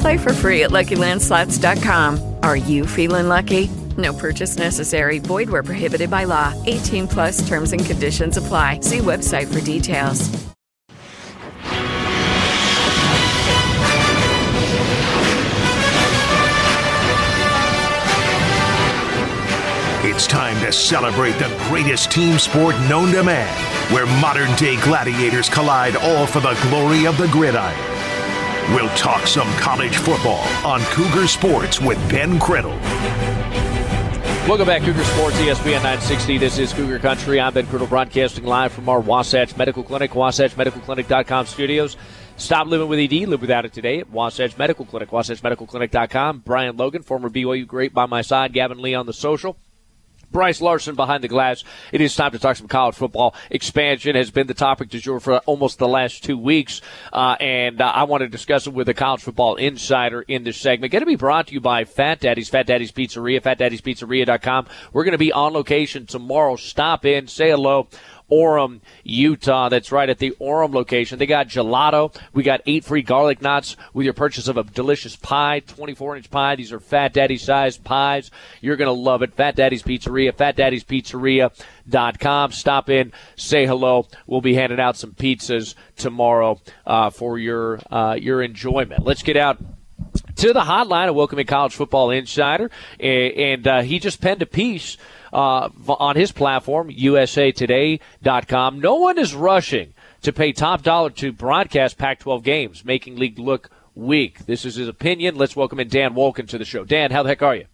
Play for free at LuckyLandSlots.com. Are you feeling lucky? No purchase necessary. Void where prohibited by law. 18 plus terms and conditions apply. See website for details. It's time to celebrate the greatest team sport known to man, where modern day gladiators collide all for the glory of the gridiron. We'll talk some college football on Cougar Sports with Ben Criddle. Welcome back, Cougar Sports, ESPN 960. This is Cougar Country. I'm Ben Criddle, broadcasting live from our Wasatch Medical Clinic, WasatchMedicalClinic.com studios. Stop living with ED, live without it today at Wasatch Medical Clinic, WasatchMedicalClinic.com. Brian Logan, former BYU great by my side. Gavin Lee on the social. Bryce Larson behind the glass. It is time to talk some college football. Expansion has been the topic du jour for almost the last two weeks, uh, and uh, I want to discuss it with a college football insider in this segment. Going to be brought to you by Fat Daddy's, Fat Daddy's Pizzeria, FatDaddy'sPizzeria.com. We're going to be on location tomorrow. Stop in, say hello. Orem, Utah. That's right at the Orem location. They got gelato. We got eight free garlic knots with your purchase of a delicious pie, 24 inch pie. These are Fat Daddy sized pies. You're going to love it. Fat Daddy's Pizzeria, fatdaddy'spizzeria.com. Stop in, say hello. We'll be handing out some pizzas tomorrow uh, for your uh, your enjoyment. Let's get out to the hotline of Welcoming College Football Insider, and uh, he just penned a piece uh, on his platform, usatoday.com. No one is rushing to pay top dollar to broadcast Pac 12 games, making league look weak. This is his opinion. Let's welcome in Dan Wolken to the show. Dan, how the heck are you?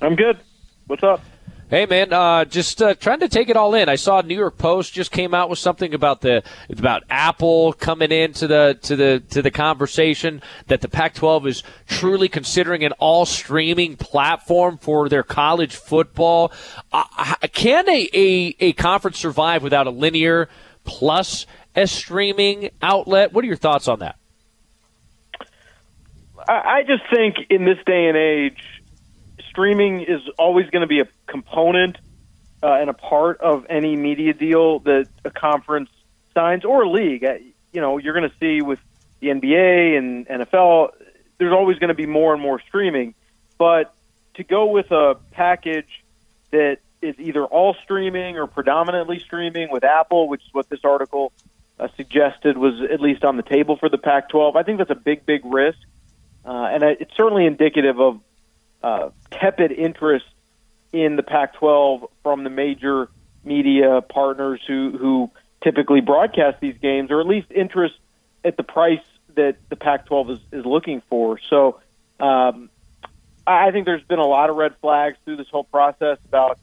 I'm good. What's up? Hey man, uh, just uh, trying to take it all in. I saw New York Post just came out with something about the about Apple coming into the to the to the conversation that the Pac-12 is truly considering an all streaming platform for their college football. Uh, can a, a a conference survive without a linear plus a streaming outlet? What are your thoughts on that? I just think in this day and age streaming is always going to be a component uh, and a part of any media deal that a conference signs or a league. Uh, you know, you're going to see with the NBA and NFL, there's always going to be more and more streaming. But to go with a package that is either all streaming or predominantly streaming with Apple, which is what this article uh, suggested was at least on the table for the Pac 12, I think that's a big, big risk. Uh, and it's certainly indicative of uh, tepid interest in the Pac-12 from the major media partners who who typically broadcast these games, or at least interest at the price that the Pac-12 is, is looking for. So um, I think there's been a lot of red flags through this whole process about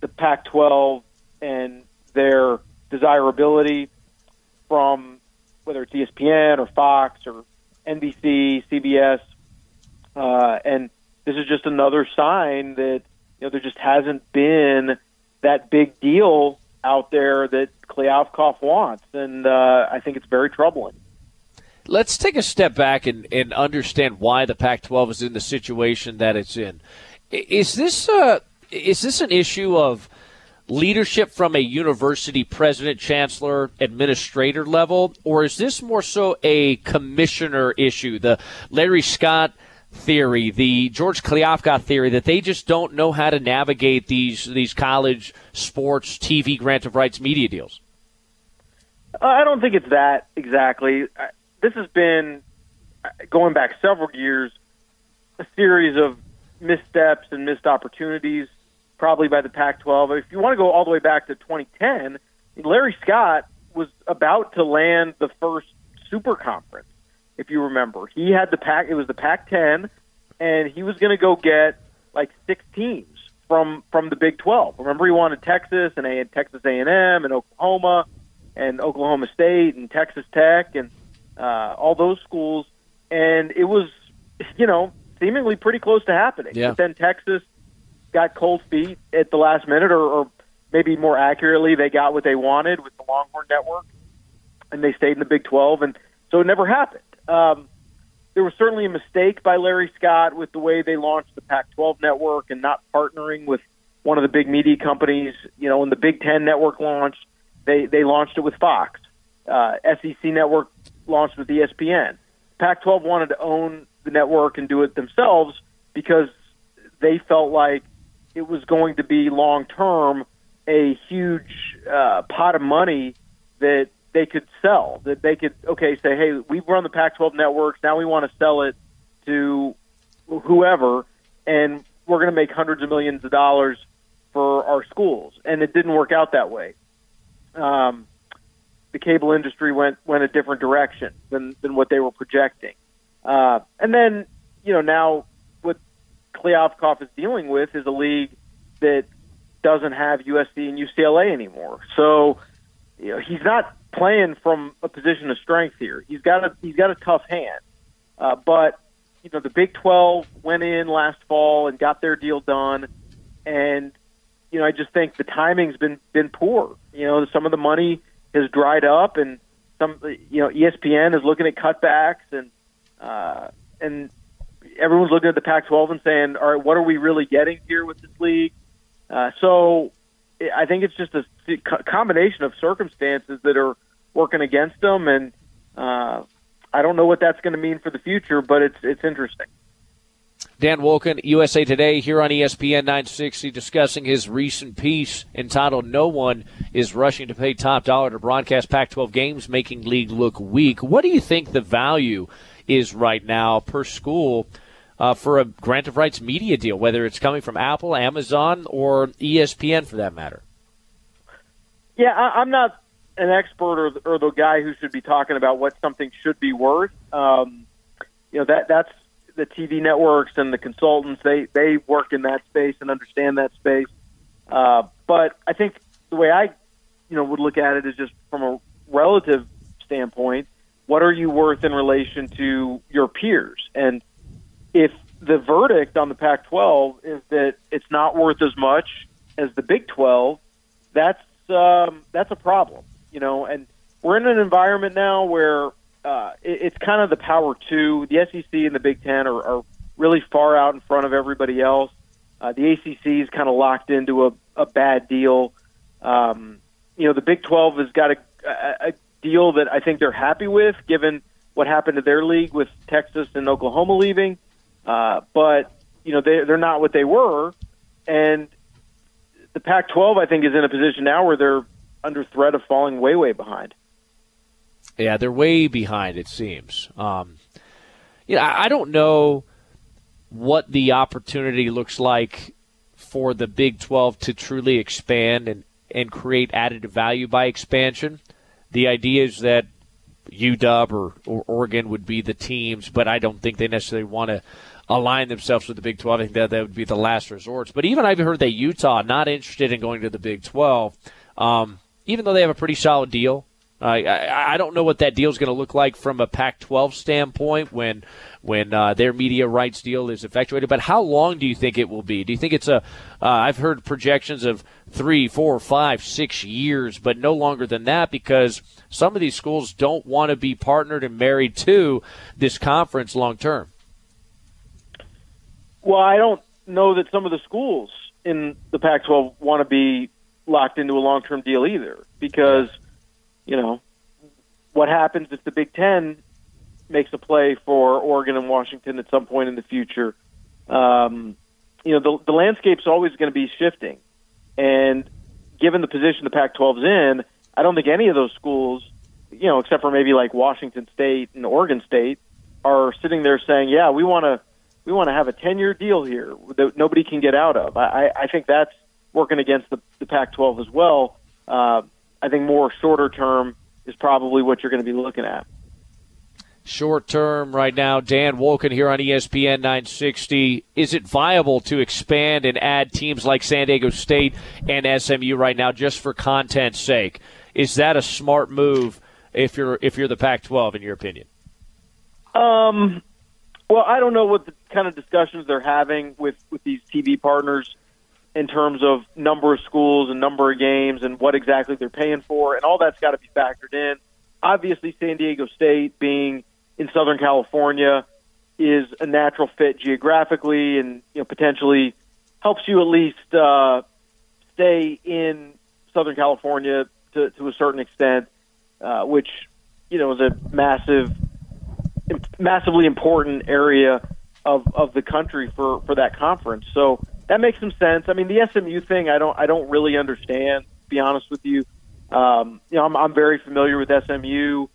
the Pac-12 and their desirability from whether it's ESPN or Fox or NBC, CBS, uh, and this is just another sign that you know there just hasn't been that big deal out there that Kliavkoff wants, and uh, I think it's very troubling. Let's take a step back and, and understand why the Pac-12 is in the situation that it's in. Is this a, is this an issue of leadership from a university president, chancellor, administrator level, or is this more so a commissioner issue? The Larry Scott theory, the George Kliavkoff theory, that they just don't know how to navigate these these college sports TV grant of rights media deals? Uh, I don't think it's that exactly. This has been uh, going back several years, a series of missteps and missed opportunities, probably by the Pac-12. If you want to go all the way back to 2010, Larry Scott was about to land the first super conference, if you remember. He had the pack. It was the Pac-10, and he was going to go get like six teams from from the Big 12. Remember, he wanted Texas and a Texas A&M and Oklahoma and Oklahoma State and Texas Tech and uh, all those schools, and it was, you know, seemingly pretty close to happening. Yeah. But then Texas got cold feet at the last minute, or, or maybe more accurately, they got what they wanted with the Longhorn Network, and they stayed in the Big 12, and so it never happened. Um, there was certainly a mistake by Larry Scott with the way they launched the Pac-12 network and not partnering with one of the big media companies. You know, when the Big Ten network launched, they they launched it with Fox. Uh, SEC network launched with ESPN. Pac-12 wanted to own the network and do it themselves because they felt like it was going to be long term a huge uh, pot of money that they could sell. That they could okay say, hey, we've run the Pac-12 networks. Now we want to sell it to whoever, and we're going to make hundreds of millions of dollars for our schools. And it didn't work out that way. Um, the cable industry went went a different direction than than what they were projecting. Uh, and then you know now what Kliavkoff is dealing with is a league that doesn't have USC and UCLA anymore. So you know, he's not playing from a position of strength here. He's got a he's got a tough hand, uh, but you know the Big Twelve went in last fall and got their deal done, and you know I just think the timing's been been poor. You know some of the money has dried up, and some you know ESPN is looking at cutbacks, and uh, and everyone's looking at the Pac-12 and saying, all right, what are we really getting here with this league? Uh, so I think it's just a combination of circumstances that are working against them, and uh, I don't know what that's going to mean for the future, but it's it's interesting. Dan Wolken, USA Today, here on ESPN 960, discussing his recent piece entitled "No One Is Rushing to Pay Top Dollar to Broadcast Pac-12 Games, Making League Look Weak." What do you think the value is right now per school? Uh, for a grant of rights media deal, whether it's coming from Apple, Amazon, or ESPN for that matter? Yeah, I, I'm not an expert or or the guy who should be talking about what something should be worth. Um, you know that that's the TV networks and the consultants. They they work in that space and understand that space. Uh, but I think the way I, you know, would look at it is just from a relative standpoint. What are you worth in relation to your peers? And if the verdict on the Pac-12 is that it's not worth as much as the Big 12, that's um, that's a problem you know, and we're in an environment now where uh, it, it's kind of the power two. The SEC and the Big Ten are, are really far out in front of everybody else. Uh, the ACC is kind of locked into a, a bad deal. Um, you know, the Big 12 has got a, a, a deal that I think they're happy with, given what happened to their league with Texas and Oklahoma leaving. Uh, but you know, they, they're not what they were, and the Pac-12 I think is in a position now where they're under threat of falling way, way behind. Yeah, they're way behind. It seems. Um, I don't know what the opportunity looks like for the Big 12 to truly expand and, and create added value by expansion. The idea is that UW or, or Oregon would be the teams, but I don't think they necessarily want to align themselves with the Big 12. I think that, that would be the last resort. But even I've heard that Utah not interested in going to the Big 12. Um, even though they have a pretty solid deal. I, I don't know what that deal is going to look like from a Pac-12 standpoint when when uh, their media rights deal is effectuated. But how long do you think it will be? Do you think it's a? Uh, I've heard projections of three, four, five, six years, but no longer than that because some of these schools don't want to be partnered and married to this conference long term. Well, I don't know that some of the schools in the Pac-12 want to be locked into a long term deal either because, you know, what happens if the Big Ten makes a play for Oregon and Washington at some point in the future? Um, you know, the, the landscape's always going to be shifting. And given the position the Pac 12's in, I don't think any of those schools, you know, except for maybe like Washington State and Oregon State, are sitting there saying, yeah, we want to. We want to have a 10 year deal here that nobody can get out of. I, I think that's working against the, the Pac-12 as well. Uh, I think more shorter term, is probably what you're going to be looking at. Short term right now, Dan Wolken here on ESPN 960. Is it viable to expand and add teams like San Diego State and SMU right now just for content's sake? Is that a smart move if you're if you're the Pac-12 in your opinion? Um, well, I don't know what the kind of discussions they're having with with these TV partners in terms of number of schools and number of games and what exactly they're paying for, and all that's got to be factored in. Obviously, San Diego State being in Southern California is a natural fit geographically, and you know potentially helps you at least uh, stay in Southern California to, to a certain extent, uh, which you know is a massive, massively important area of of the country for for that conference. So that makes some sense. I mean, the SMU thing, I don't I don't really understand. To be honest with you, um, you know, I'm, I'm very familiar with SMU.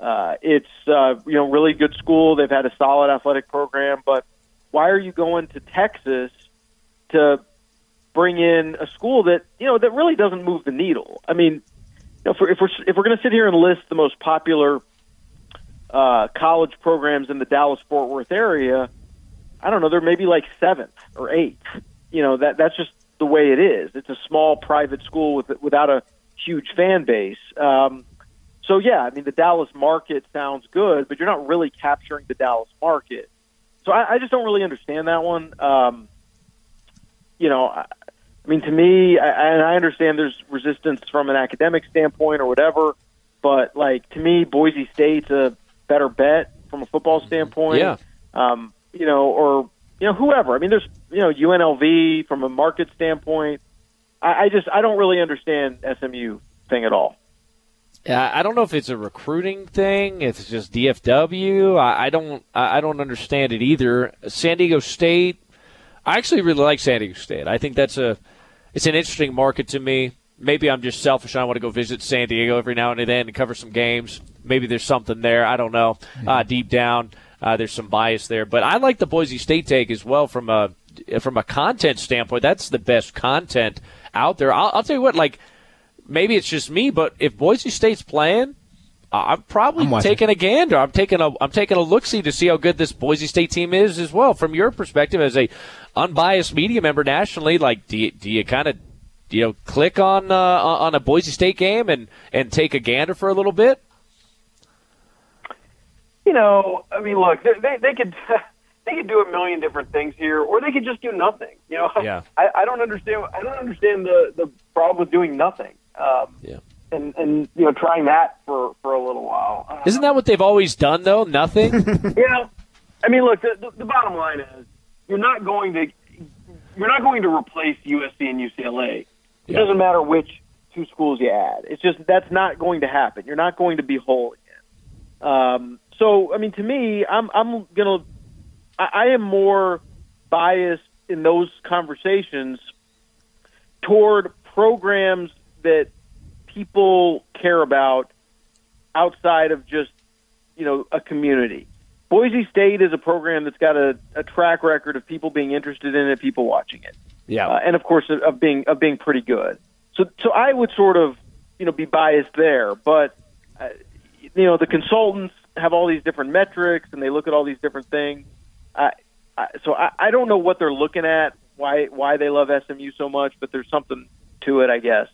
Uh, it's uh, you know really good school. They've had a solid athletic program, but why are you going to Texas to bring in a school that you know that really doesn't move the needle? I mean, you know, if we're if we're, if we're going to sit here and list the most popular uh, college programs in the Dallas Fort Worth area, I don't know. They're maybe like seventh or eighth. You know that that's just the way it is. It's a small private school with without a huge fan base. Um, so yeah, I mean the Dallas market sounds good, but you're not really capturing the Dallas market. So I, I just don't really understand that one. Um, you know, I, I mean to me, I, and I understand there's resistance from an academic standpoint or whatever, but like to me, Boise State's a better bet from a football standpoint. Yeah. Um, you know, or you know whoever. I mean, there's you know UNLV from a market standpoint. I, I just I don't really understand SMU thing at all. Yeah, I don't know if it's a recruiting thing. If it's just DFW. I, I don't. I don't understand it either. San Diego State. I actually really like San Diego State. I think that's a. It's an interesting market to me. Maybe I'm just selfish. I want to go visit San Diego every now and then and cover some games. Maybe there's something there. I don't know. Uh, deep down, uh, there's some bias there, but I like the Boise State take as well from a from a content standpoint. That's the best content out there. I'll, I'll tell you what, like maybe it's just me, but if Boise State's playing, I'm probably I'm taking a gander. I'm taking a I'm taking a look see to see how good this Boise State team is as well. From your perspective as a unbiased media member nationally, like do you, do you kind of you know click on uh, on a Boise State game and and take a gander for a little bit? You know, I mean, look, they they, they could. They could do a million different things here, or they could just do nothing. You know, Yeah. I, I don't understand. I don't understand the the problem with doing nothing. Um, Yeah. and and you know trying that for for a little while. Uh, Isn't that what they've always done though? Nothing. you know, I mean, look, the, the, the bottom line is you're not going to you're not going to replace USC and UCLA. It Yeah. doesn't matter which two schools you add. It's just that's not going to happen. You're not going to be whole again. Um, so, I mean, to me, I'm I'm gonna I, I am more biased in those conversations toward programs that people care about outside of just you know a community. Boise State is a program that's got a, a track record of people being interested in it, people watching it, yeah. uh, and of course of, being of being pretty good. So so I would sort of you know be biased there, but uh, you know the consultants have all these different metrics and they look at all these different things. I, I, so I, I don't know what they're looking at, why why they love SMU so much, but there's something to it, I guess.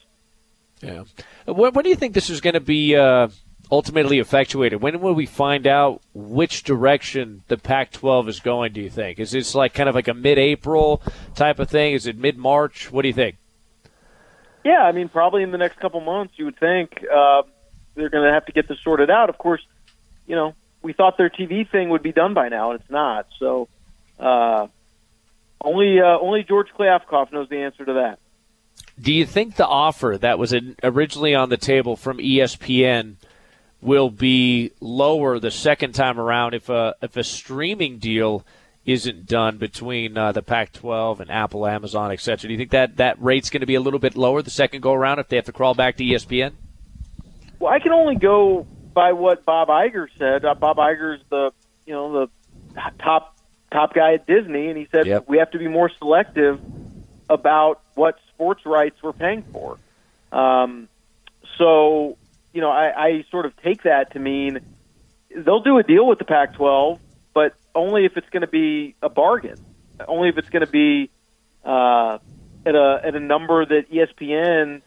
Yeah. When, when do you think this is going to be uh, ultimately effectuated? When will we find out which direction the Pac-12 is going? Do you think is this like kind of like a mid-April type of thing? Is it mid-March? What do you think? Yeah, I mean, probably in the next couple months, you would think uh, they're going to have to get this sorted out. Of course, you know, we thought their TV thing would be done by now, and it's not. So, uh, only uh, only George Kliavkoff knows the answer to that. Do you think the offer that was originally on the table from ESPN will be lower the second time around if a if a streaming deal isn't done between uh, the Pac-12 and Apple, Amazon, etc.? Do you think that that rate's going to be a little bit lower the second go around if they have to crawl back to ESPN? Well, I can only go by what Bob Iger said. Uh, Bob Iger's the you know the top top guy at Disney, and he said Yep. we have to be more selective about what sports rights we're paying for. Um, so, you know, I, I sort of take that to mean they'll do a deal with the Pac-12, but only if it's going to be a bargain, only if it's going to be uh, at a at a number that ESPN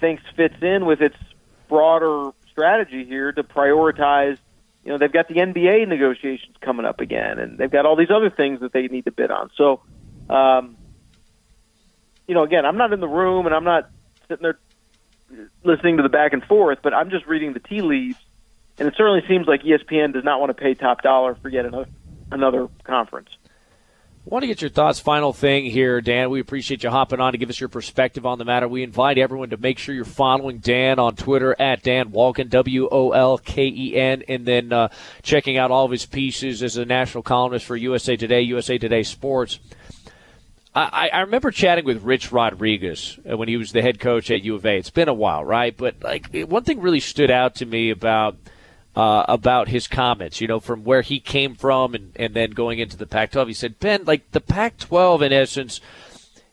thinks fits in with its broader strategy here to prioritize. You know, they've got the NBA negotiations coming up again, and they've got all these other things that they need to bid on. So, um, you know, again, I'm not in the room, and I'm not sitting there listening to the back and forth, but I'm just reading the tea leaves, and it certainly seems like ESPN does not want to pay top dollar for yet another another conference. I want to get your thoughts. Final thing here, Dan. We appreciate you hopping on to give us your perspective on the matter. We invite everyone to make sure you're following Dan on Twitter at Dan Wolken, W O L K E N, and then uh, checking out all of his pieces as a national columnist for USA Today, USA Today Sports. I, I remember chatting with Rich Rodriguez uh, when he was the head coach at U of A. It's been a while, right? But like one thing really stood out to me about uh, about his comments, you know, from where he came from and, and then going into the Pac 12. He said, Ben, like the Pac 12 in essence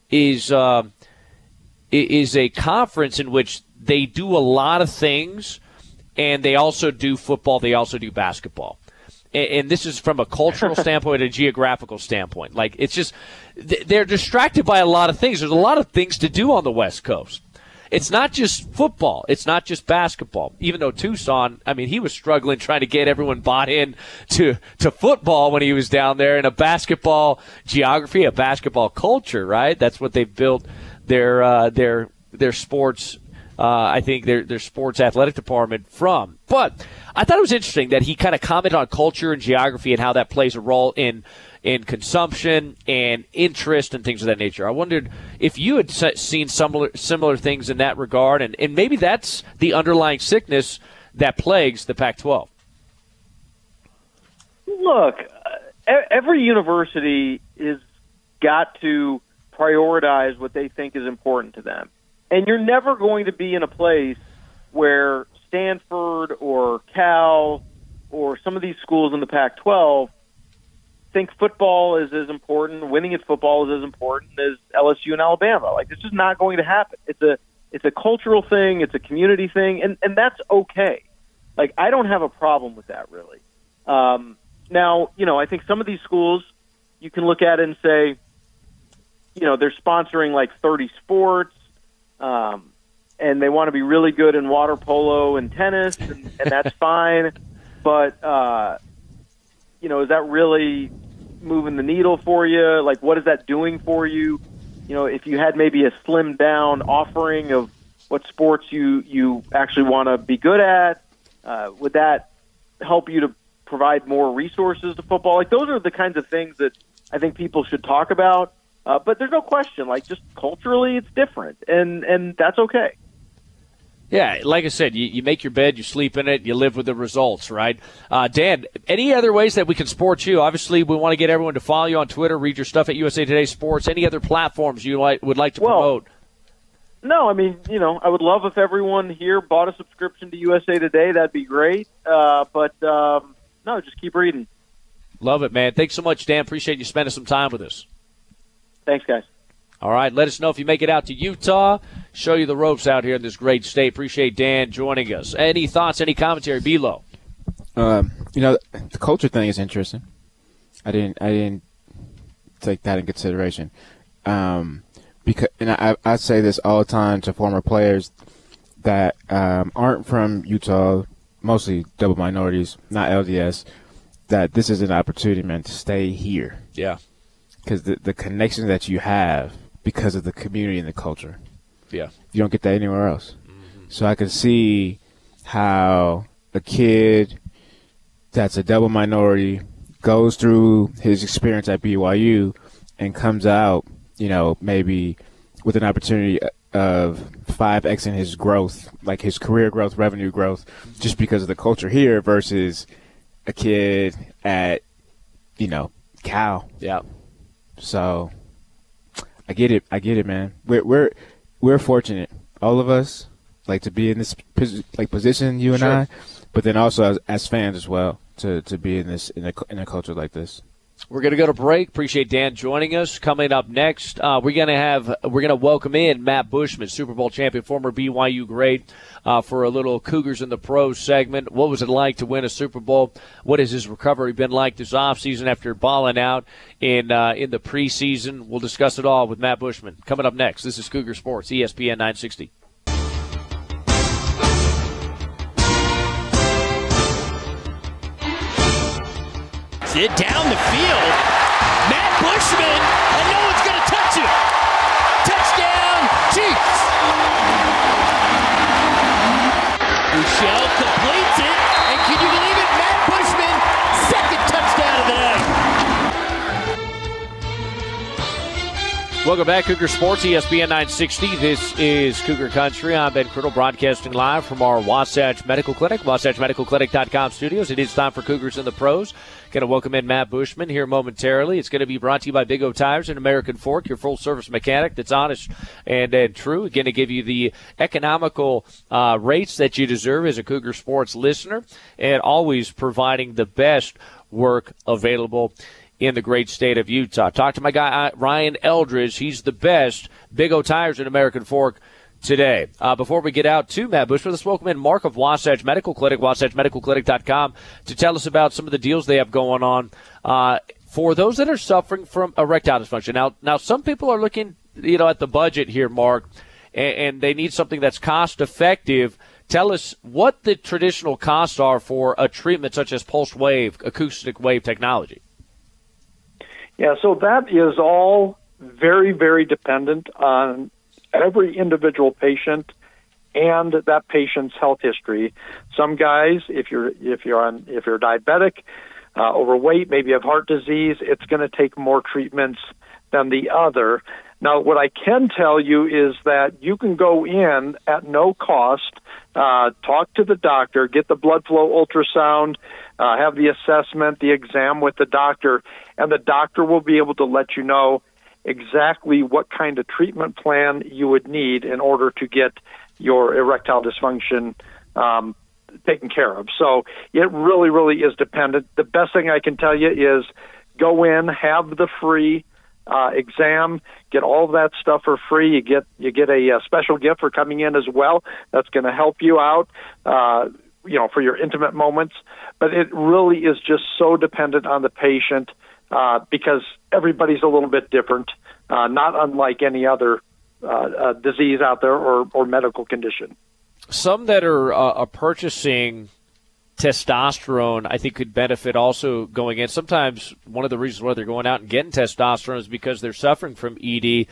is, uh, is a conference in which they do a lot of things and they also do football, they also do basketball. And, and this is from a cultural standpoint, a geographical standpoint. Like it's just, they're distracted by a lot of things. There's a lot of things to do on the West Coast it's not just football. It's not just basketball. Even though Tucson, I mean, he was struggling trying to get everyone bought in to, to football when he was down there in a basketball geography, a basketball culture, right? That's what they've built their, uh, their, their sports, uh, I think their, their sports athletic department from. But I thought it was interesting that he kind of commented on culture and geography and how that plays a role in in consumption and interest and things of that nature. I wondered if you had seen similar similar things in that regard, and, and maybe that's the underlying sickness that plagues the Pac-12. Look, every university is got to prioritize what they think is important to them, and you're never going to be in a place where Stanford or Cal or some of these schools in the Pac-12 think football is as important, winning at football is as important as LSU and Alabama. Like it's just not going to happen. It's a it's a cultural thing, it's a community thing, and and that's okay. Like I don't have a problem with that really. Um, now, you know, I think some of these schools you can look at it and say, you know, they're sponsoring like 30 sports, um, and they want to be really good in water polo and tennis, and, and that's fine. But uh, you know, is that really moving the needle for you? Like, what is that doing for you? You know, if you had maybe a slimmed down offering of what sports you you actually want to be good at, uh, would that help you to provide more resources to football? Like, those are the kinds of things that I think people should talk about. Uh, but there's no question, like, just culturally, it's different, and and that's okay. Yeah, like I said, you, you make your bed, you sleep in it, you live with the results, right? Uh, Dan, any other ways that we can support you? Obviously, we want to get everyone to follow you on Twitter, read your stuff at USA Today Sports. Any other platforms you like, would like to well, promote? No, I mean, you know, I would love if everyone here bought a subscription to USA Today. That'd be great. Uh, but um, no, just keep reading. Love it, man. Thanks so much, Dan. Appreciate you spending some time with us. Thanks, guys. All right, let us know if you make it out to Utah. Show you the ropes out here in this great state. Appreciate Dan joining us. Any thoughts, any commentary below? Um, you know, the culture thing is interesting. I didn't, I didn't take that in consideration. Um, because, and I, I say this all the time to former players that um, aren't from Utah, mostly double minorities, not LDS, that this is an opportunity, man, to stay here. Yeah. Because the, the connection that you have because of the community and the culture. Yeah. You don't get that anywhere else. Mm-hmm. So I can see how a kid that's a double minority goes through his experience at BYU and comes out, you know, maybe with an opportunity of 5x in his growth, like his career growth, revenue growth, just because of the culture here versus a kid at, you know, Cal. Yeah. So I get it. I get it, man. We're we're we're fortunate, all of us, like to be in this like position, you and sure. I, but then also as, as fans as well to to be in this in a in a culture like this. We're going to go to break. Appreciate Dan joining us. Coming up next, uh, we're going to have we're going to welcome in Matt Bushman, Super Bowl champion, former BYU great, uh, for a little Cougars in the Pros segment. What was it like to win a Super Bowl? What has his recovery been like this offseason after balling out in uh, in the preseason? We'll discuss it all with Matt Bushman. Coming up next, this is Cougar Sports, ESPN 960. It down the field. Matt Bushman, Welcome back, Cougar Sports, ESPN 960. This is Cougar Country. I'm Ben Criddle, broadcasting live from our Wasatch Medical Clinic, WasatchMedicalClinic.com studios. It is time for Cougars in the Pros. Going to welcome in Matt Bushman here momentarily. It's going to be brought to you by Big O Tires and American Fork, your full service mechanic that's honest and, and true. Going to give you the economical uh, rates that you deserve as a Cougar Sports listener and always providing the best work available in the great state of Utah. Talk to my guy uh, Ryan Eldridge. He's the best. Big O Tires in American Fork today. Uh, before we get out to Matt Bush, let's welcome in Mark of Wasatch Medical Clinic, wasatchmedicalclinic.com, to tell us about some of the deals they have going on uh, for those that are suffering from erectile dysfunction. Now, now some people are looking, you know, at the budget here, Mark, and, and they need something that's cost effective. Tell us what the traditional costs are for a treatment such as pulse wave, acoustic wave technology. Yeah, so that is all very, very dependent on every individual patient and that patient's health history. Some guys, if you're if you're on if you're diabetic, uh, overweight, maybe you have heart disease, it's going to take more treatments than the other. Now, what I can tell you is that you can go in at no cost, uh, talk to the doctor, get the blood flow ultrasound, uh, have the assessment, the exam with the doctor, and the doctor will be able to let you know exactly what kind of treatment plan you would need in order to get your erectile dysfunction um, taken care of. So it really, really is dependent. The best thing I can tell you is go in, have the free uh, exam, get all of that stuff for free. You get you get a, a special gift for coming in as well. That's going to help you out. Uh, you know, for your intimate moments, but it really is just so dependent on the patient uh, because everybody's a little bit different, uh, not unlike any other uh, uh, disease out there or, or medical condition. Some that are, uh, are purchasing testosterone, I think, could benefit also going in. Sometimes one of the reasons why they're going out and getting testosterone is because they're suffering from ED.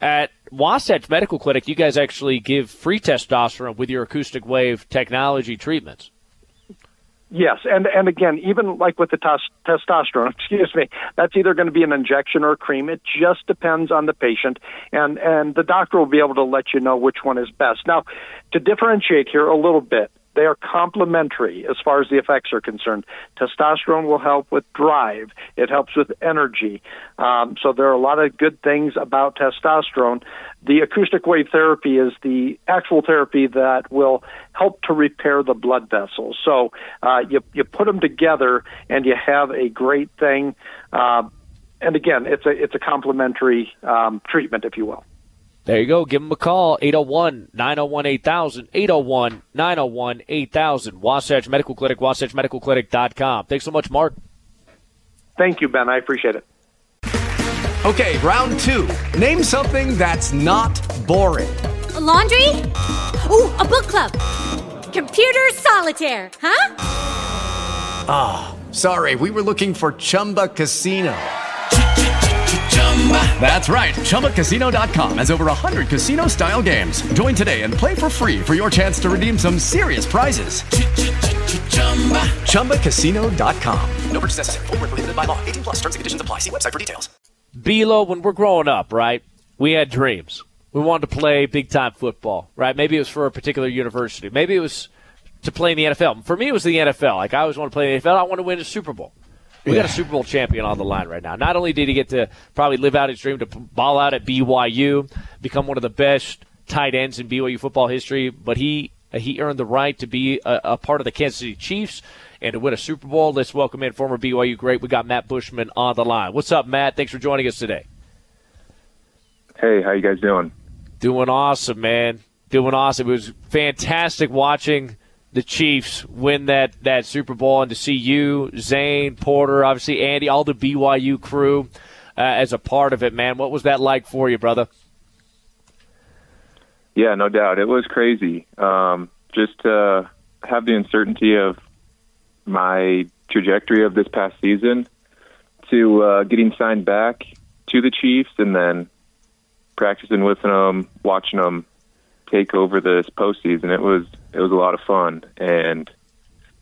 At Wasatch Medical Clinic, you guys actually give free testosterone with your acoustic wave technology treatments. Yes, and and again, even like with the tos- testosterone, excuse me, that's either going to be an injection or a cream. It just depends on the patient, and and the doctor will be able to let you know which one is best. Now, to differentiate here a little bit, they are complementary as far as the effects are concerned. Testosterone will help with drive. It helps with energy. Um, so there are a lot of good things about testosterone. The acoustic wave therapy is the actual therapy that will help to repair the blood vessels. So uh, you you put them together and you have a great thing. Uh, and again, it's a it's a complementary um, treatment, if you will. There you go. Give them a call. 801 901 8000. 801 901 8000. Wasatch Medical Clinic, wasatchmedicalclinic.com. Thanks so much, Mark. Thank you, Ben. I appreciate it. Okay, round two. Name something that's not boring. A laundry? Ooh, a book club. Computer solitaire, huh? Ah, oh, sorry. We were looking for Chumba Casino. That's right. ChumbaCasino.com has over 100 casino style games. Join today and play for free for your chance to redeem some serious prizes. ChumbaCasino.com. No purchase necessary. Full prohibited by law. 18 plus terms and conditions apply. See website for details. Bilo, when we're growing up, right, we had dreams. We wanted to play big time football, right? Maybe it was for a particular university. Maybe it was to play in the NFL. For me, it was the NFL. Like, I always want to play in the NFL. I want to win a Super Bowl. We yeah. got a Super Bowl champion on the line right now. Not only did he get to probably live out his dream to ball out at BYU, become one of the best tight ends in BYU football history, but he uh, he earned the right to be a, a part of the Kansas City Chiefs and to win a Super Bowl. Let's welcome in former BYU great. We got Matt Bushman on the line. What's up, Matt? Thanks for joining us today. Hey, how you guys doing? Doing awesome, man. Doing awesome. It was fantastic watching the Chiefs win that, that Super Bowl and to see you, Zane, Porter, obviously Andy, all the BYU crew uh, as a part of it, man. What was that like for you, brother? Yeah, no doubt. It was crazy. Um, just to have the uncertainty of my trajectory of this past season to uh, getting signed back to the Chiefs and then practicing with them, watching them take over this postseason. It was it was a lot of fun and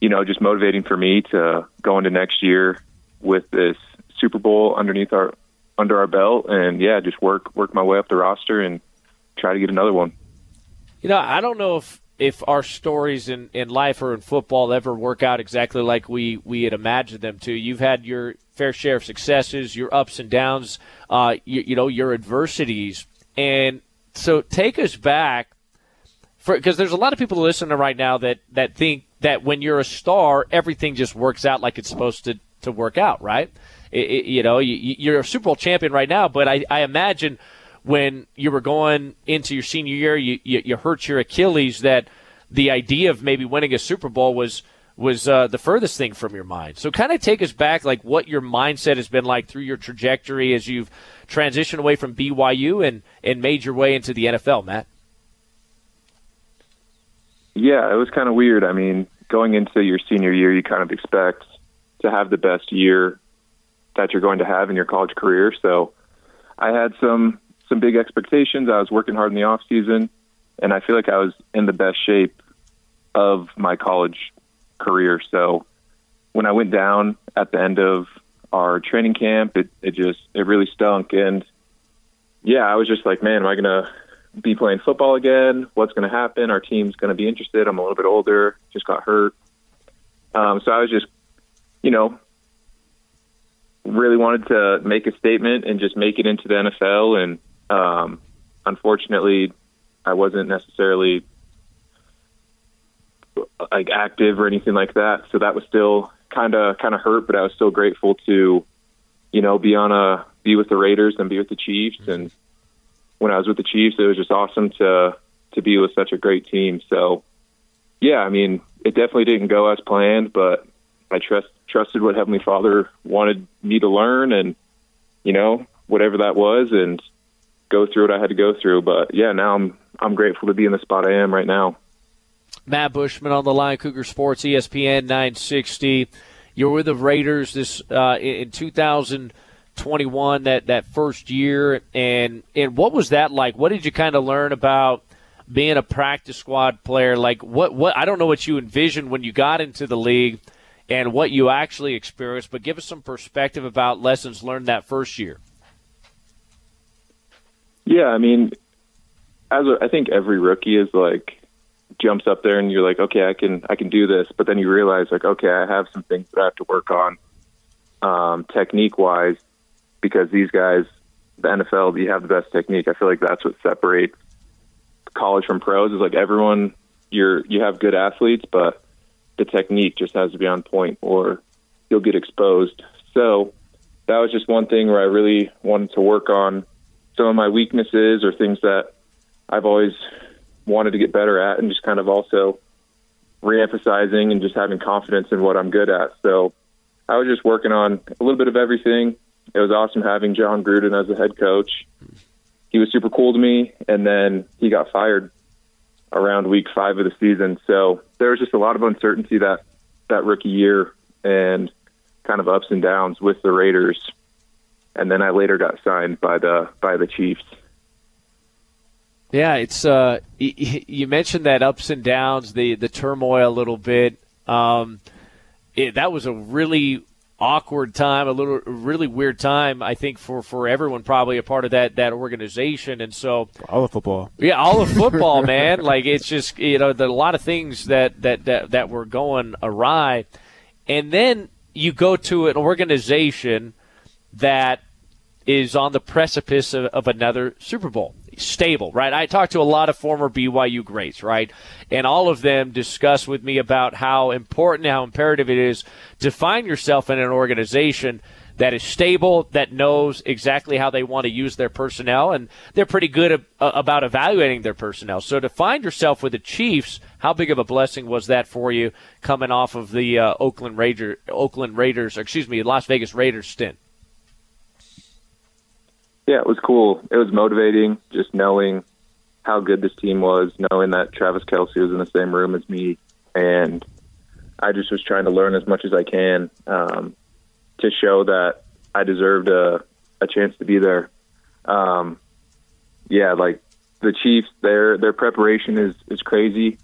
you know just motivating for me to go into next year with this Super Bowl underneath our under our belt and yeah, just work work my way up the roster and try to get another one. You know, I don't know if if our stories in, in life or in football ever work out exactly like we, we had imagined them to. You've had your fair share of successes, your ups and downs, uh, you, you know, your adversities. And so take us back because there's a lot of people listening right now that, that think that when you're a star, everything just works out like it's supposed to, to work out, right? It, it, you know, you, you're a Super Bowl champion right now, but I, I imagine – when you were going into your senior year, you, you, you hurt your Achilles, that the idea of maybe winning a Super Bowl was was uh, the furthest thing from your mind. So, kind of take us back, like what your mindset has been like through your trajectory as you've transitioned away from BYU and and made your way into the NFL, Matt. Yeah, it was kind of weird. I mean, going into your senior year, you kind of expect to have the best year that you're going to have in your college career. So, I had some some big expectations. I was working hard in the off season, and I feel like I was in the best shape of my college career. So when I went down at the end of our training camp, it it just it really stunk. And yeah, I was just like, man, am I gonna be playing football again? What's gonna happen? Our team's gonna be interested. I'm a little bit older. Just got hurt. Um, so I was just, you know, really wanted to make a statement and just make it into the NFL and um, unfortunately, I wasn't necessarily like active or anything like that, so that was still kind of kind of hurt. But I was still grateful to, you know, be on a be with the Raiders and be with the Chiefs. And when I was with the Chiefs, it was just awesome to to be with such a great team. So, yeah, I mean, it definitely didn't go as planned, but I trust trusted what Heavenly Father wanted me to learn, and you know, whatever that was, and go through what I had to go through. But yeah, now I'm I'm grateful to be in the spot I am right now. Matt Bushman on the line, Cougar Sports, ESPN 960. You're with the Raiders this uh, in 2021, that that first year, and and what was that like? What did you kind of learn about? being a practice squad player like what what I don't know what you envisioned when you got into the league and what you actually experienced but give us some perspective about lessons learned that first year yeah, I mean, as a, I think every rookie is like jumps up there and you're like, okay, I can I can do this, but then you realize like, okay, I have some things that I have to work on, um, technique wise, because these guys, the NFL, you have the best technique. I feel like that's what separates college from pros. Is like everyone, you're you have good athletes, but the technique just has to be on point, or you'll get exposed. So that was just one thing where I really wanted to work on some of my weaknesses or things that I've always wanted to get better at, and just kind of also reemphasizing and just having confidence in what I'm good at. So I was just working on a little bit of everything. It was awesome having Jon Gruden as a head coach. He was super cool to me, and then he got fired around week five of the season. So there was just a lot of uncertainty that that rookie year and kind of ups and downs with the Raiders and then I later got signed by the by the Chiefs. Yeah, it's uh, you mentioned that ups and downs, the the turmoil a little bit. Um, it, that was a really awkward time, a little really weird time, I think for for everyone probably a part of that that organization, and so all of football, yeah, all of football, man. Like it's just you know there a lot of things that that that that were going awry, and then you go to an organization that is on the precipice of, of another Super Bowl. Stable, right? I talked to a lot of former BYU greats, right? And all of them discuss with me about how important, how imperative it is to find yourself in an organization – that is stable, that knows exactly how they want to use their personnel, and they're pretty good ab- uh, about evaluating their personnel. So to find yourself with the Chiefs, how big of a blessing was that for you coming off of the uh, Oakland Raider, Oakland Raiders, excuse me, Las Vegas Raiders stint? Yeah, it was cool. It was motivating just knowing how good this team was, knowing that Travis Kelce was in the same room as me, and I just was trying to learn as much as I can. Um, to show that I deserved a a chance to be there. Um, yeah, like the Chiefs, their their preparation is is crazy.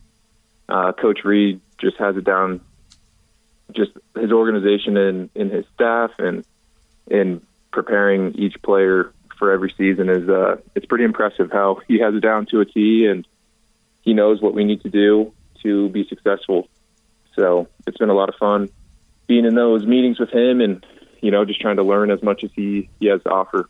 Uh, Coach Reid just has it down. Just his organization and, and his staff and in preparing each player for every season is uh, it's pretty impressive how he has it down to a T and he knows what we need to do to be successful. So it's been a lot of fun being in those meetings with him and you know just trying to learn as much as he, he has to offer.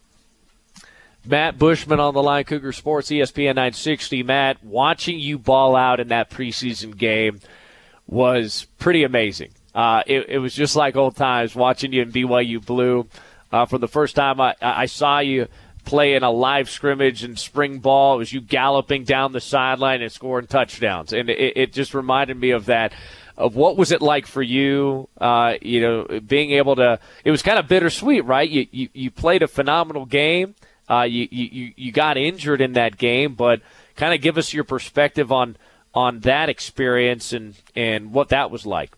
Matt Bushman on the line, Cougar Sports, ESPN 960. Matt, watching you ball out in that preseason game was pretty amazing. Uh, it, it, was just like old times watching you in BYU Blue. Uh, for the first time I, I saw you play in a live scrimmage in spring ball, it was you galloping down the sideline and scoring touchdowns. And it, it just reminded me of that of what was it like for you? Uh, you know, being able to. It was kind of bittersweet, right? You you, you played a phenomenal game. Uh, you, you you got injured in that game, but kind of give us your perspective on on that experience and and what that was like.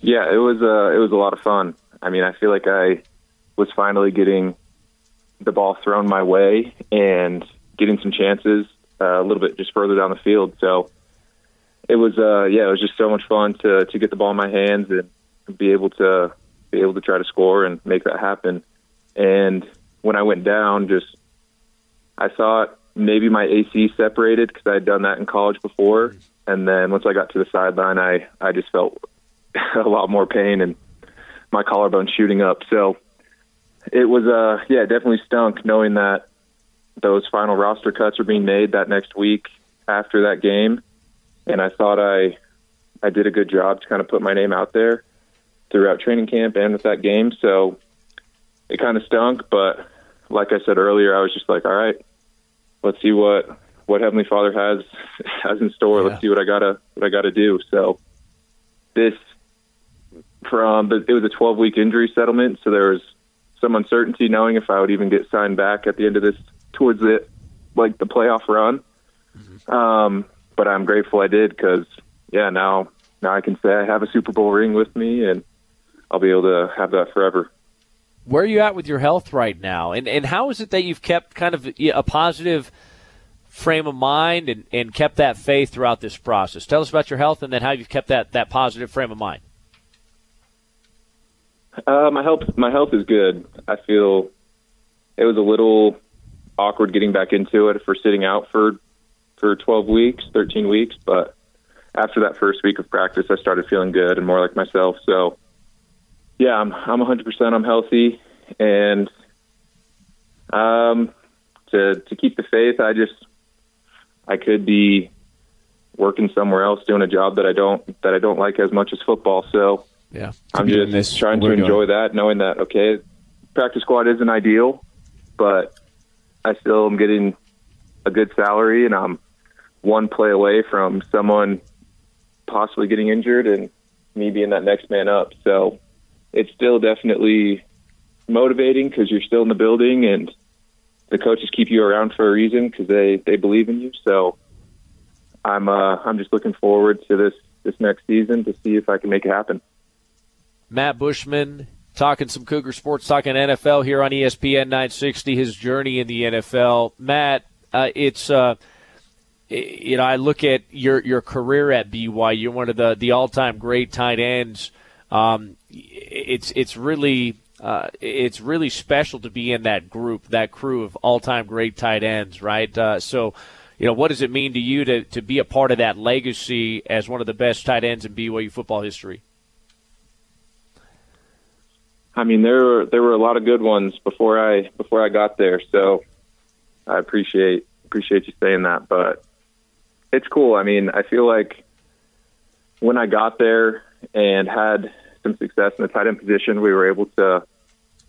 Yeah, it was uh, it was a lot of fun. I mean, I feel like I was finally getting the ball thrown my way and getting some chances uh, a little bit just further down the field. So it was uh yeah, it was just so much fun to to get the ball in my hands and be able to be able to try to score and make that happen. And when I went down, just I thought maybe my AC separated because I had done that in college before. And then once I got to the sideline, I I just felt a lot more pain and my collarbone shooting up. So it was uh yeah, definitely stunk knowing that those final roster cuts were being made that next week after that game and I thought I I did a good job to kind of put my name out there throughout training camp and with that game. So it kind of stunk, but like I said earlier, I was just like, all right, let's see what what Heavenly Father has has in store. Yeah. Let's see what I gotta what I gotta do. So this from but it was a 12 week injury settlement, so there was some uncertainty knowing if I would even get signed back at the end of this towards the like the playoff run. Mm-hmm. Um, but I'm grateful I did because yeah, now now I can say I have a Super Bowl ring with me, and I'll be able to have that forever. Where are you at with your health right now, and and how is it that you've kept kind of a positive frame of mind and, and kept that faith throughout this process? Tell us about your health, and then how you've kept that that positive frame of mind. Uh, my health my health is good. I feel it was a little awkward getting back into it for sitting out for for 12 weeks, 13 weeks, but after that first week of practice, I started feeling good and more like myself. So, yeah, I'm I'm 100%. I'm healthy, and um, to to keep the faith, I just I could be working somewhere else doing a job that I don't that I don't like as much as football. So, yeah, I'm just trying to enjoy doing. that, knowing that okay, practice squad isn't ideal, but I still am getting a good salary, and I'm one play away from someone possibly getting injured and me being that next man up. So it's still definitely motivating because you're still in the building and the coaches keep you around for a reason because they they believe in you. So I'm uh, I'm just looking forward to this this next season to see if I can make it happen. Matt Bushman talking some Cougar sports, talking NFL here on ESPN 960. His journey in the NFL. Matt, uh, it's uh, you know, I look at your your career at BYU. You're one of the the all time great tight ends. Um, it's it's really uh, it's really special to be in that group, that crew of all time great tight ends, right? Uh, so, you know, what does it mean to you to to be a part of that legacy as one of the best tight ends in BYU football history? I mean, there were there were a lot of good ones before I before I got there. So I appreciate appreciate you saying that, but it's cool. I mean, I feel like when I got there and had some success in the tight end position, we were able to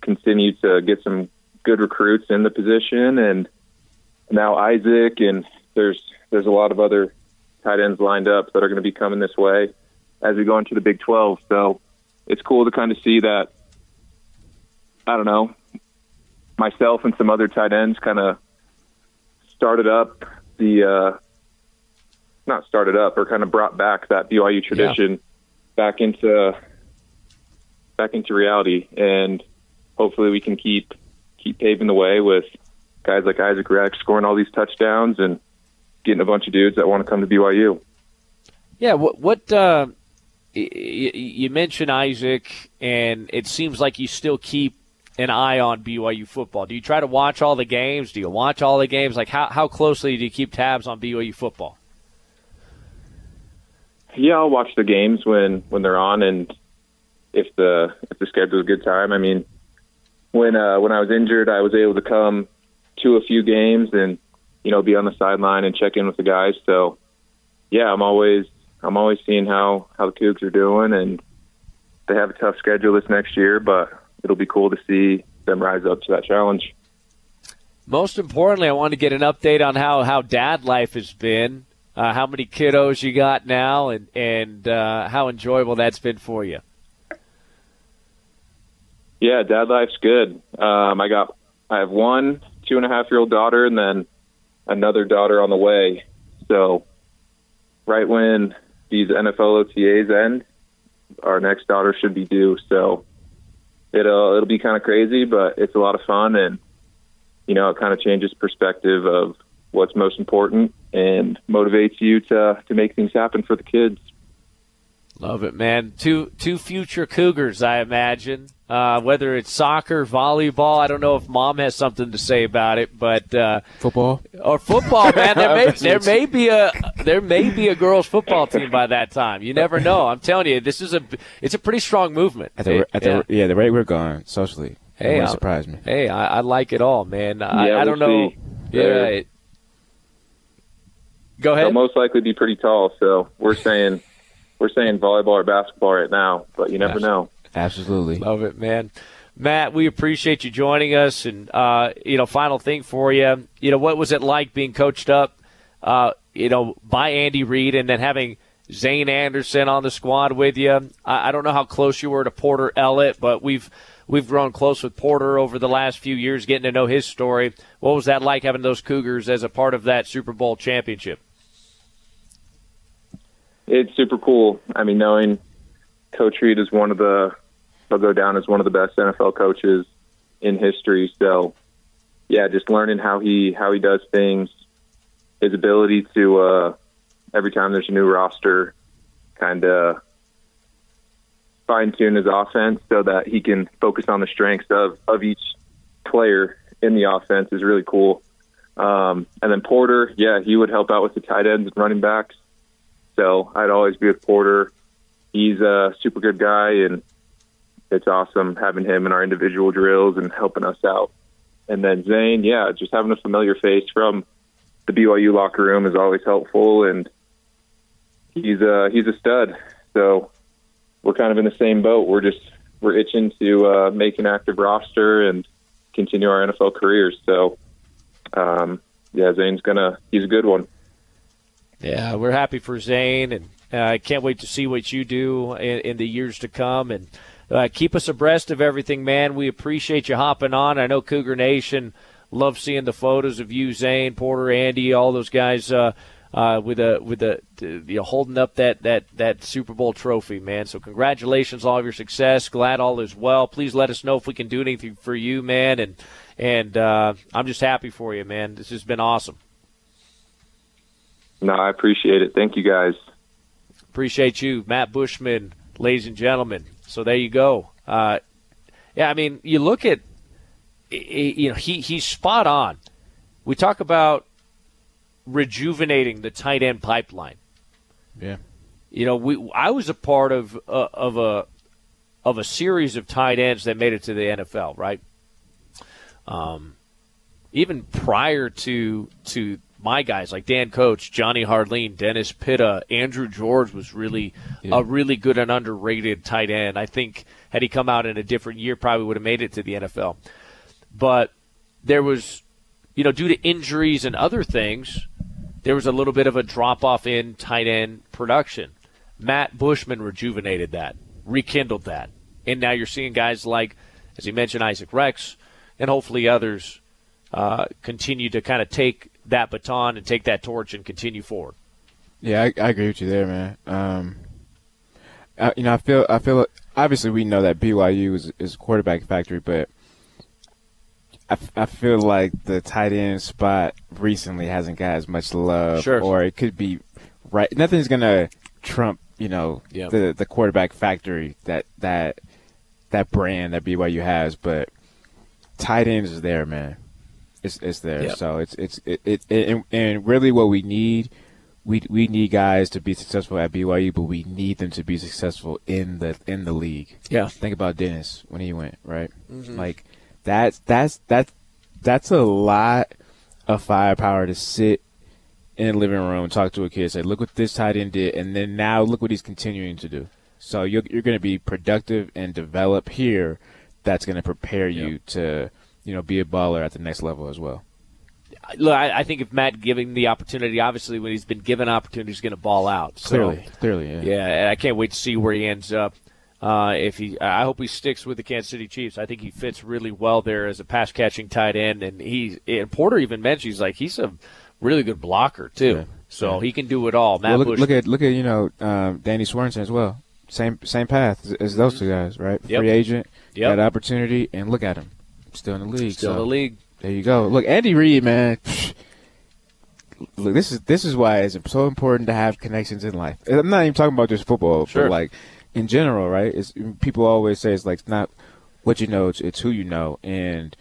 continue to get some good recruits in the position, and now Isaac and there's there's a lot of other tight ends lined up that are going to be coming this way as we go into the Big 12. So it's cool to kind of see that. I don't know, myself and some other tight ends kind of started up the uh, not started up or kind of brought back that BYU tradition yeah. back into back into reality, and hopefully we can keep keep paving the way with guys like Isaac Rex scoring all these touchdowns and getting a bunch of dudes that want to come to BYU. Yeah, what what uh, you mentioned Isaac, and it seems like you still keep an eye on BYU football. Do you try to watch all the games? Do you watch all the games? Like how how closely do you keep tabs on BYU football? Yeah, I'll watch the games when when they're on, and if the if the schedule's a good time. I mean, when uh, when I was injured, I was able to come to a few games and you know be on the sideline and check in with the guys. So yeah, I'm always I'm always seeing how how the Cougs are doing, and they have a tough schedule this next year, but it'll be cool to see them rise up to that challenge. Most importantly, I want to get an update on how how dad life has been. Uh, how many kiddos you got now, and and uh, how enjoyable that's been for you. Yeah, dad life's good. Um, I got I have one two and a half year old daughter, and then another daughter on the way. So, right when these NFL OTAs end, our next daughter should be due. So, it'll it'll be kind of crazy, but it's a lot of fun, and you know, it kind of changes perspective of what's most important and motivates you to to make things happen for the kids. Love it, man. Two two future Cougars, I imagine. Uh, whether it's soccer, volleyball, I don't know if mom has something to say about it, but uh, football or football, man. There may there may be a there may be a girls football team by that time. You never know. I'm telling you, this is a it's a pretty strong movement. At the, at the, yeah. the rate we're going socially, hey, it surprise me. Hey, I, I, like it all, man. I, yeah, I don't we'll know. See. Yeah. It, go ahead. They'll most likely be pretty tall, so we're saying we're saying volleyball or basketball right now, but you never know. Absolutely. Love it, man. Matt, we appreciate you joining us. And, uh, you know, final thing for you, you know, what was it like being coached up, uh, you know, by Andy Reid and then having Zayne Anderson on the squad with you? I, I don't know how close you were to Porter Ellett, but we've we've grown close with Porter over the last few years, getting to know his story. What was that like having those Cougars as a part of that Super Bowl championship? It's super cool. I mean, knowing Coach Reid is one of the he'll go down as one of the best NFL coaches in history. So, yeah, just learning how he how he does things, his ability to uh, every time there's a new roster, kind of fine tune his offense so that he can focus on the strengths of of each player in the offense is really cool. Um, and then Porter, yeah, he would help out with the tight ends and running backs. So I'd always be with Porter. He's a super good guy, and it's awesome having him in our individual drills and helping us out. And then Zayne, yeah, just having a familiar face from the BYU locker room is always helpful, and he's a he's a stud. So we're kind of in the same boat. We're just we're itching to uh, make an active roster and continue our NFL careers. So um, yeah, Zayne's gonna he's a good one. Yeah, we're happy for Zayne, and I uh, can't wait to see what you do in, in the years to come. And uh, keep us abreast of everything, man. We appreciate you hopping on. I know Cougar Nation loves seeing the photos of you, Zayne Porter, Andy, all those guys uh, uh, with a with a you know, holding up that, that that Super Bowl trophy, man. So congratulations, on all of your success. Glad all is well. Please let us know if we can do anything for you, man. And and uh, I'm just happy for you, man. This has been awesome. No, I appreciate it. Thank you, guys. Appreciate you, Matt Bushman, ladies and gentlemen. So there you go. Uh, yeah, I mean, you look at, you know, he he's spot on. We talk about rejuvenating the tight end pipeline. Yeah. You know, we I was a part of uh, of a of a series of tight ends that made it to the NFL, right? Um, even prior to to my guys like Dan Coats, Jonny Harline, Dennis Pitta, Andrew George was really Yeah. a really good and underrated tight end. I think had he come out in a different year, probably would have made it to the NFL. But there was, you know, due to injuries and other things, there was a little bit of a drop off in tight end production. Matt Bushman rejuvenated that, rekindled that. And now you're seeing guys like, as he mentioned, Isaac Rex, and hopefully others uh, continue to kind of take that baton and take that torch and continue forward. Yeah, I, I agree with you there, man. Um, I, you know, I feel, I feel. Obviously, we know that BYU is is a quarterback factory, but I, f- I feel like the tight end spot recently hasn't got as much love, Sure. or it could be right. Nothing's gonna trump, you know, Yeah. the the quarterback factory that that that brand that BYU has, but tight ends is there, man. It's it's there. Yep. So it's it's it, it, it and, and really what we need we we need guys to be successful at BYU, but we need them to be successful in the in the league. Yeah. Think about Dennis when he went, right? Mhm. Like that's that's that's that's a lot of firepower to sit in the living room, talk to a kid, say, "Look what this tight end did," and then now look what he's continuing to do. So you're you're going to be productive and develop here. That's going to prepare you to you know be a baller at the next level as well. Look, I, I think if Matt giving the opportunity, obviously when he's been given opportunity, he's going to ball out. So, Clearly, clearly, yeah. Yeah, and I can't wait to see where he ends up. Uh, if he, I hope he sticks with the Kansas City Chiefs. I think he fits really well there as a pass catching tight end, and he and Porter even mentioned he's like he's a really good blocker too. So he can do it all. Matt Well, look, Bush, look at look at you know um, Danny Swanson as well. Same same path as, as those two guys, right? Yep. Free agent, Yep. got opportunity, and look at him, still in the league. Still in the league. There you go. Look, Andy Reid, man. Look, this is this is why it's so important to have connections in life. I'm not even talking about just football, Sure. but like in general, right? It's people always say it's like it's not what you know, it's, it's who you know, and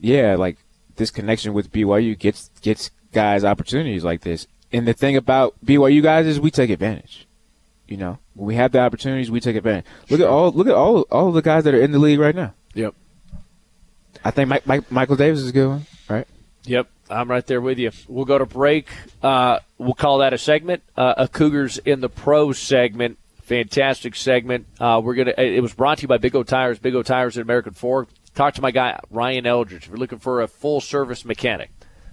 yeah, like this connection with BYU gets gets guys opportunities like this. And the thing about BYU guys is we take advantage. You know, when we have the opportunities, we take advantage. Look at all look at all all of the guys that are in the league right now. I think Mike, Mike, Michael Davis is a good one, right? Yep, I'm right there with you. We'll go to break. Uh, we'll call that a segment, uh, a Cougars in the Pro segment. Fantastic segment. Uh, we're gonna. It was brought to you by Big O Tires. Big O Tires at American Fork. Talk to my guy Ryan Eldridge. If you're looking for a full service mechanic,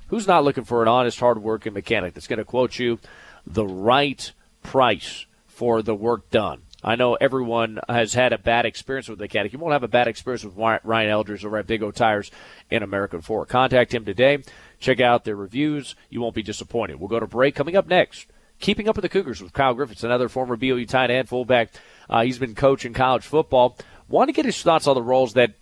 who's not looking for an honest, hardworking mechanic that's going to quote you the right price for the work done. I know everyone has had a bad experience with the mechanic. You won't have a bad experience with Ryan Eldridge over at Big O Tires in American Fork. Contact him today. Check out their reviews. You won't be disappointed. We'll go to break. Coming up next, keeping up with the Cougars with Kyle Griffiths, another former BYU tight end, fullback. Uh, he's been coaching college football. Want to get his thoughts on the roles that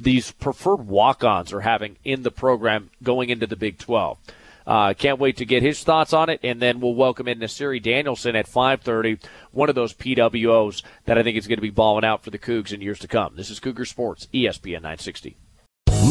these preferred walk-ons are having in the program going into the Big 12. Uh, can't wait to get his thoughts on it, and then we'll welcome in Nasiri Danielson at 5:30, one of those PWOs that I think is going to be balling out for the Cougs in years to come. This is Cougar Sports, ESPN 960.